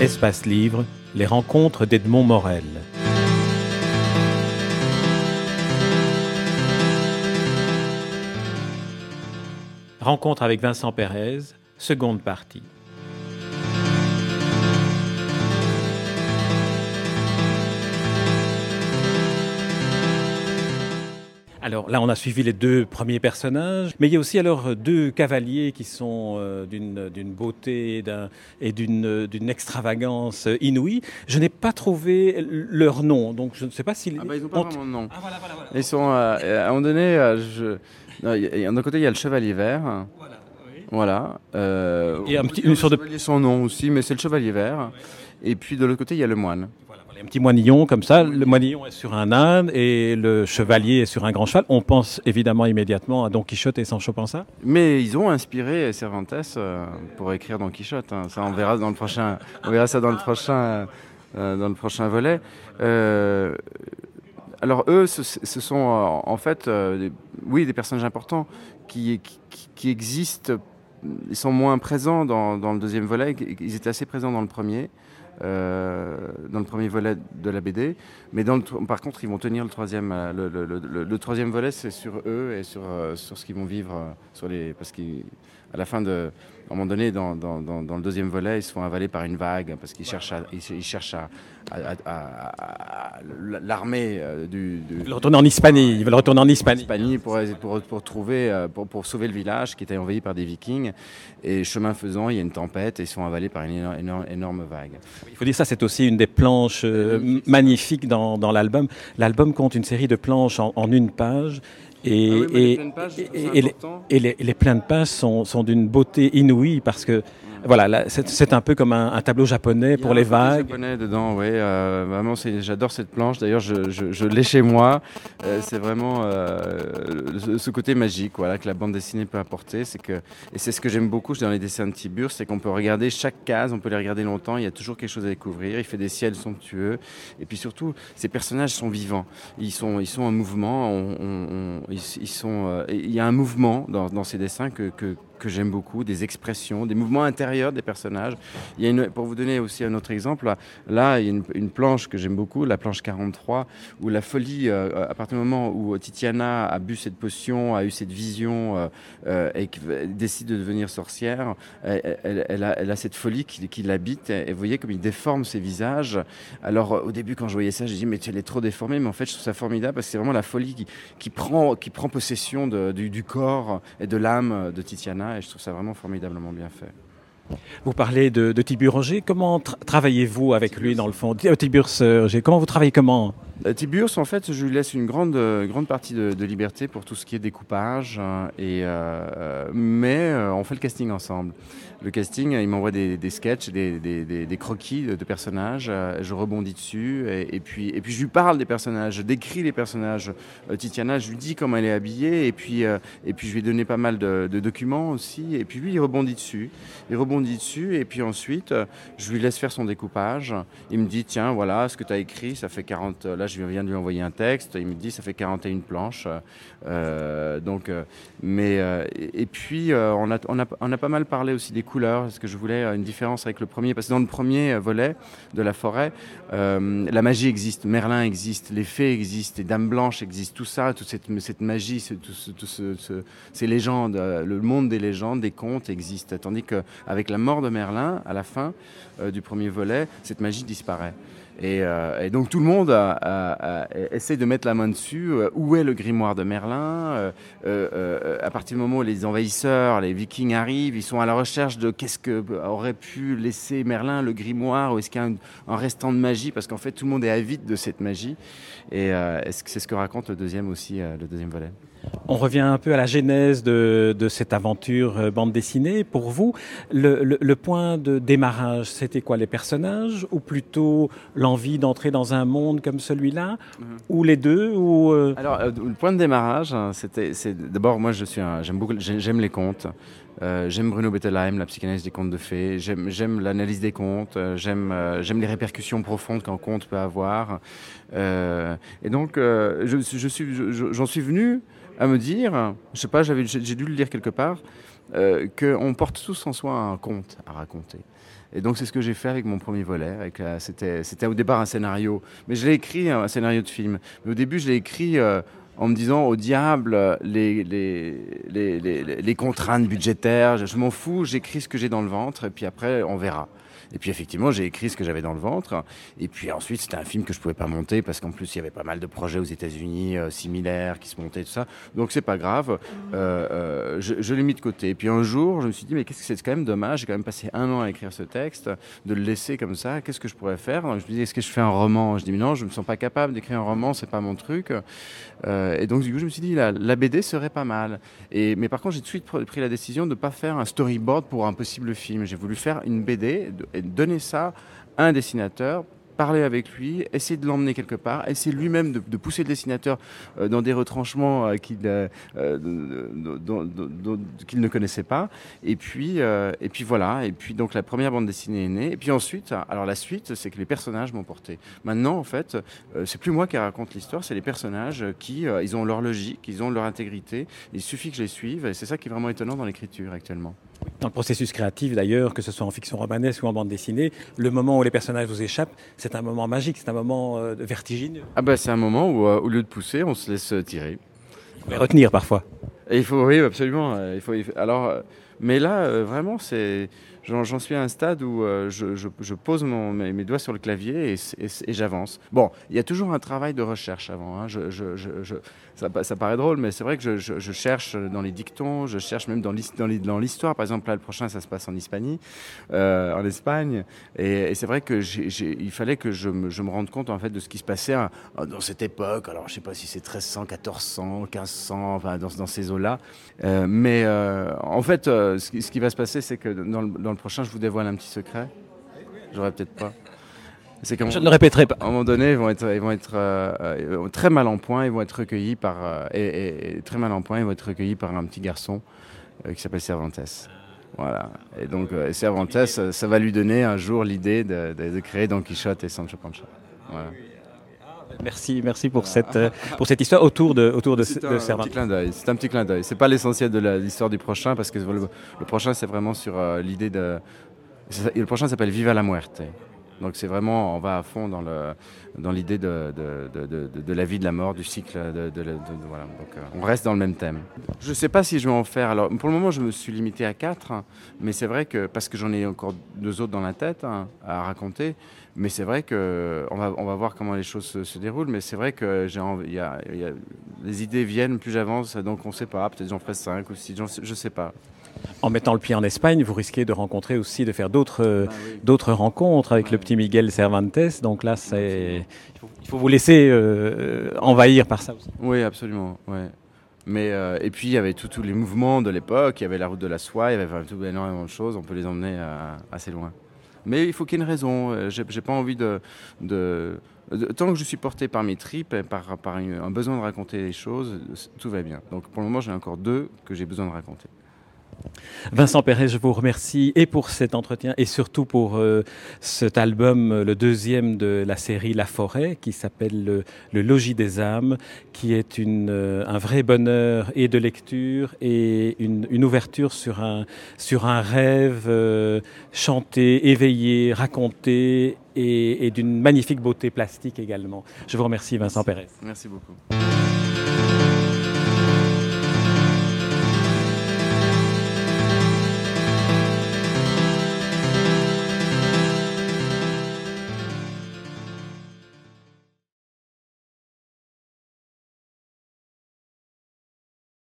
Espace Livre, les rencontres d'Edmond Morel. Rencontre avec Vincent Pérez, seconde partie. Alors là, on a suivi les deux premiers personnages, mais il y a aussi alors deux cavaliers qui sont euh, d'une beauté et d'une extravagance inouïe. Je n'ai pas trouvé leur nom, donc je ne sais pas s'ils... Ah bah, ils n'ont pas vraiment de nom. Ah, voilà, voilà, voilà. Ils sont, euh, à un moment donné, euh, je... d'un côté, il y a le chevalier vert. Voilà. Oui. Voilà. Euh, et un petit, une sorte de... son nom aussi, mais c'est le chevalier vert. Et puis de l'autre côté, il y a le moine un petit moinillon comme ça. Le moinillon est sur un âne et le chevalier est sur un grand cheval. On pense évidemment immédiatement à Don Quichotte et Sancho Panza. Mais ils ont inspiré Cervantes euh, pour écrire Don Quichotte. Hein. Ça, on verra dans le prochain. On verra ça dans le prochain, euh, dans le prochain volet. Euh, alors eux, ce, sont en fait, oui, des personnages importants qui, existent. Ils sont moins présents dans, le deuxième volet. Ils étaient assez présents dans le premier. Euh, dans le premier volet de la BD. Mais dans par contre, ils vont tenir le troisième. Euh, le, troisième volet, c'est sur eux et sur, euh, sur ce qu'ils vont vivre. Sur les, parce qu'à la fin de, à un moment donné, dans, dans, dans, le deuxième volet, ils se font avaler par une vague parce qu'ils cherchent à, ils, cherchent à, l'armée euh, du, Ils veulent retourner en Hispanie. Ils veulent retourner en Hispanie. Hispanie pour, pour, pour, trouver, pour, pour, sauver le village qui était envahi par des Vikings. Et chemin faisant, il y a une tempête et ils sont avalés par une énorme, énorme, vague. Il faut dire ça, c'est aussi une des planches euh, magnifiques dans, dans l'album. L'album compte une série de planches en, en une page et, ah et, les, et, les, les, pleins de pages sont, sont d'une beauté inouïe parce que voilà, c'est un peu comme un, tableau japonais pour les vagues. japonais dedans, oui. Euh, vraiment, j'adore cette planche. D'ailleurs, je, je, l'ai chez moi. Euh, c'est vraiment euh, ce côté magique, voilà, que la bande dessinée peut apporter. C'est que, et c'est ce que j'aime beaucoup dans les dessins de Tibur, c'est qu'on peut regarder chaque case, on peut les regarder longtemps. Il y a toujours quelque chose à découvrir. Il fait des ciels somptueux, et puis surtout, ces personnages sont vivants. Ils sont, ils sont en mouvement. On, ils, sont, il y a un mouvement dans, dans ces dessins que, que que j'aime beaucoup, des expressions, des mouvements intérieurs des personnages. Il y a pour vous donner aussi un autre exemple, là, il y a une, planche que j'aime beaucoup, la planche 43, où la folie, euh, à partir du moment où Titiana a bu cette potion, a eu cette vision euh, euh, et décide de devenir sorcière, elle, a, cette folie qui, l'habite. Et vous voyez comme il déforme ses visages. Alors au début, quand je voyais ça, j'ai dit mais elle est trop déformée, mais en fait je trouve ça formidable parce que c'est vraiment la folie qui, prend, qui prend possession du corps et de l'âme de Titiana et je trouve ça vraiment formidablement bien fait. Vous parlez de, de Tiburce Comment travaillez-vous avec lui dans le fond? Tiburce Roger, comment vous travaillez? Comment Tiburce, en fait, je lui laisse une grande, euh, grande partie de, liberté pour tout ce qui est découpage, et, mais on fait le casting ensemble le casting, il m'envoie des, des sketchs, des, des, croquis de, personnages, euh, je rebondis dessus, et, puis, et puis je lui parle des personnages, je décris les personnages. Euh, Titiana, je lui dis comment elle est habillée, et puis, euh, et puis je lui ai donné pas mal de, documents aussi, et puis lui, il rebondit dessus. Il rebondit dessus, et puis ensuite, je lui laisse faire son découpage. Il me dit, tiens, voilà, ce que tu as écrit, ça fait 40... Là, je viens de lui envoyer un texte, il me dit, ça fait 41 planches. donc, mais, et, puis, on, a, on, a, on a pas mal parlé aussi des couleurs, parce que je voulais une différence avec le premier, parce que dans le premier volet de la forêt, euh, la magie existe, Merlin existe, les fées existent, les dames blanches existent, tout ça, toute cette, magie, ce, ces légendes, euh, le monde des légendes, des contes existe, tandis qu'avec la mort de Merlin, à la fin euh, du premier volet, cette magie disparaît. Euh, et, donc tout le monde essaie de mettre la main dessus. Euh, où est le grimoire de Merlin euh, À partir du moment où les envahisseurs, les vikings arrivent, ils sont à la recherche de qu'est-ce que aurait pu laisser Merlin, le grimoire, ou est-ce qu'il y a un, restant de magie Parce qu'en fait tout le monde est avide de cette magie. Et c'est ce que raconte le deuxième aussi, le deuxième volet? On revient un peu à la genèse de, cette aventure euh, bande dessinée. Pour vous, le, point de démarrage, c'était quoi Les personnages ou plutôt l'envie d'entrer dans un monde comme celui-là mhm. Ou les deux ou euh? Alors, euh, le point de démarrage, hein, c'était, c'est d'abord moi, je suis, j'aime beaucoup, j'aime les contes. J'aime Bruno Bettelheim, la psychanalyse des contes de fées. J'aime, l'analyse des contes. j'aime, j'aime les répercussions profondes qu'un conte peut avoir. et donc, j'en suis venu à me dire, je sais pas, j'ai dû le lire quelque part, euh, qu'on porte tous en soi un conte à raconter. Et donc c'est ce que j'ai fait avec mon premier volet. C'était, au départ un scénario, mais je l'ai écrit un scénario de film. Mais au début, je l'ai écrit euh, en me disant au diable les, contraintes budgétaires. Je m'en fous, j'écris ce que j'ai dans le ventre et puis après on verra. Et puis effectivement, j'ai écrit ce que j'avais dans le ventre. Et puis ensuite, c'était un film que je pouvais pas monter parce qu'en plus, il y avait pas mal de projets aux États-Unis euh, similaires qui se montaient, tout ça. Donc c'est pas grave. Euh, euh, je, je l'ai mis de côté. Et puis un jour, je me suis dit, mais qu'est-ce que c'est? Quand même dommage. J'ai quand même passé un an à écrire ce texte, de le laisser comme ça. Qu'est-ce que je pourrais faire? Donc, Je me disais, est-ce que je fais un roman? Je dis, mais non, je me sens pas capable d'écrire un roman. C'est pas mon truc. Euh, et donc du coup, je me suis dit, la, la BD serait pas mal. Et mais par contre, j'ai tout de suite pris la décision de pas faire un storyboard pour un possible film. J'ai voulu faire une BD donner ça à un dessinateur parler avec lui, essayer de l'emmener quelque part, essayer lui-même de, pousser le dessinateur euh, dans des retranchements euh, qu'il euh, qu ne connaissait pas. Et puis, et puis voilà. Et puis donc la première bande dessinée est née. Et puis ensuite, alors la suite, c'est que les personnages m'ont porté. Maintenant, en fait, c'est plus moi qui raconte l'histoire, c'est les personnages qui, ils ont leur logique, ils ont leur intégrité. Il suffit que je les suive. Et c'est ça qui est vraiment étonnant dans l'écriture actuellement. Dans le processus créatif, d'ailleurs, que ce soit en fiction romanesque ou en bande dessinée, le moment où les personnages vous échappent, c'est un moment magique, c'est un moment euh, vertigineux. Ah bah c'est un moment où, euh, au lieu de pousser, on se laisse tirer. Mais retenir parfois. Et il faut, oui, absolument. Il faut, il faut alors, mais là, euh, vraiment, c'est j'en suis à un stade où euh, je, pose mes, doigts sur le clavier et, j'avance. Bon, il y a toujours un travail de recherche avant. Hein. Ça, paraît drôle, mais c'est vrai que je, cherche dans les dictons, je cherche même dans l'histoire. Par exemple, là, le prochain, ça se passe en Hispanie, euh, en Espagne. Et, c'est vrai que fallait que je me, rende compte en fait de ce qui se passait hein, dans cette époque. Alors, je sais pas si c'est 1300, 1400, 1500, enfin, dans, ces eaux-là. Euh, mais en fait, ce qui, va se passer, c'est que dans le prochain, je vous dévoile un petit secret. J'aurais peut-être pas. C'est je ne le répéterai pas. À un moment donné, ils vont être, ils vont être euh, très mal en point. Ils vont être recueillis par euh, et, et, très mal en point. Ils vont être recueillis par un petit garçon euh, qui s'appelle Cervantes. Voilà. Et donc Cervantes, ça, va lui donner un jour l'idée de, de, de, créer Don Quichotte et Sancho. Voilà. Merci, merci pour cette, pour cette histoire autour de, autour de, c'est un, de Cervantes. C'est un petit clin d'œil. C'est pas l'essentiel de l'histoire du prochain parce que le, le prochain c'est vraiment sur euh, l'idée de. Le prochain s'appelle Viva la muerte. Donc c'est vraiment, on va à fond dans le dans l'idée de, de, de, la vie, de la mort, du cycle. Voilà. Donc euh, on reste dans le même thème. Je ne sais pas si je vais en faire. Alors pour le moment, je me suis limité à quatre, hein, mais c'est vrai que parce que j'en ai encore deux autres dans la tête hein, à raconter. Mais c'est vrai que on va on va voir comment les choses se, déroulent. Mais c'est vrai que j'ai il y les idées viennent plus j'avance, donc on ne sait pas. Peut-être j'en ferai cinq ou six. Je ne sais pas. En mettant le pied en Espagne, vous risquez de rencontrer aussi, de faire d'autres ah, oui. d'autres rencontres avec ah, le petit Miguel Cervantes. Donc là, c'est il, il faut vous laisser euh, envahir par ça aussi. Oui, absolument. Ouais. Mais euh, et puis il y avait tous les mouvements de l'époque. Il y avait la route de la soie. Il y avait tout énormément de choses. On peut les emmener à, assez loin. Mais il faut qu'il y ait une raison. Euh, J'ai pas envie de, de, de, Tant que je suis porté par mes tripes, et par, par une, un besoin de raconter les choses, tout va bien. Donc pour le moment, j'ai encore deux que j'ai besoin de raconter. Vincent Perret, je vous remercie et pour cet entretien et surtout pour euh, cet album, euh, le deuxième de la série La Forêt, qui s'appelle le, le, Logis des âmes, qui est une, euh, un vrai bonheur et de lecture et une, une ouverture sur un, sur un rêve euh, chanté, éveillé, raconté et, et d'une magnifique beauté plastique également. Je vous remercie Vincent Perret. Merci beaucoup.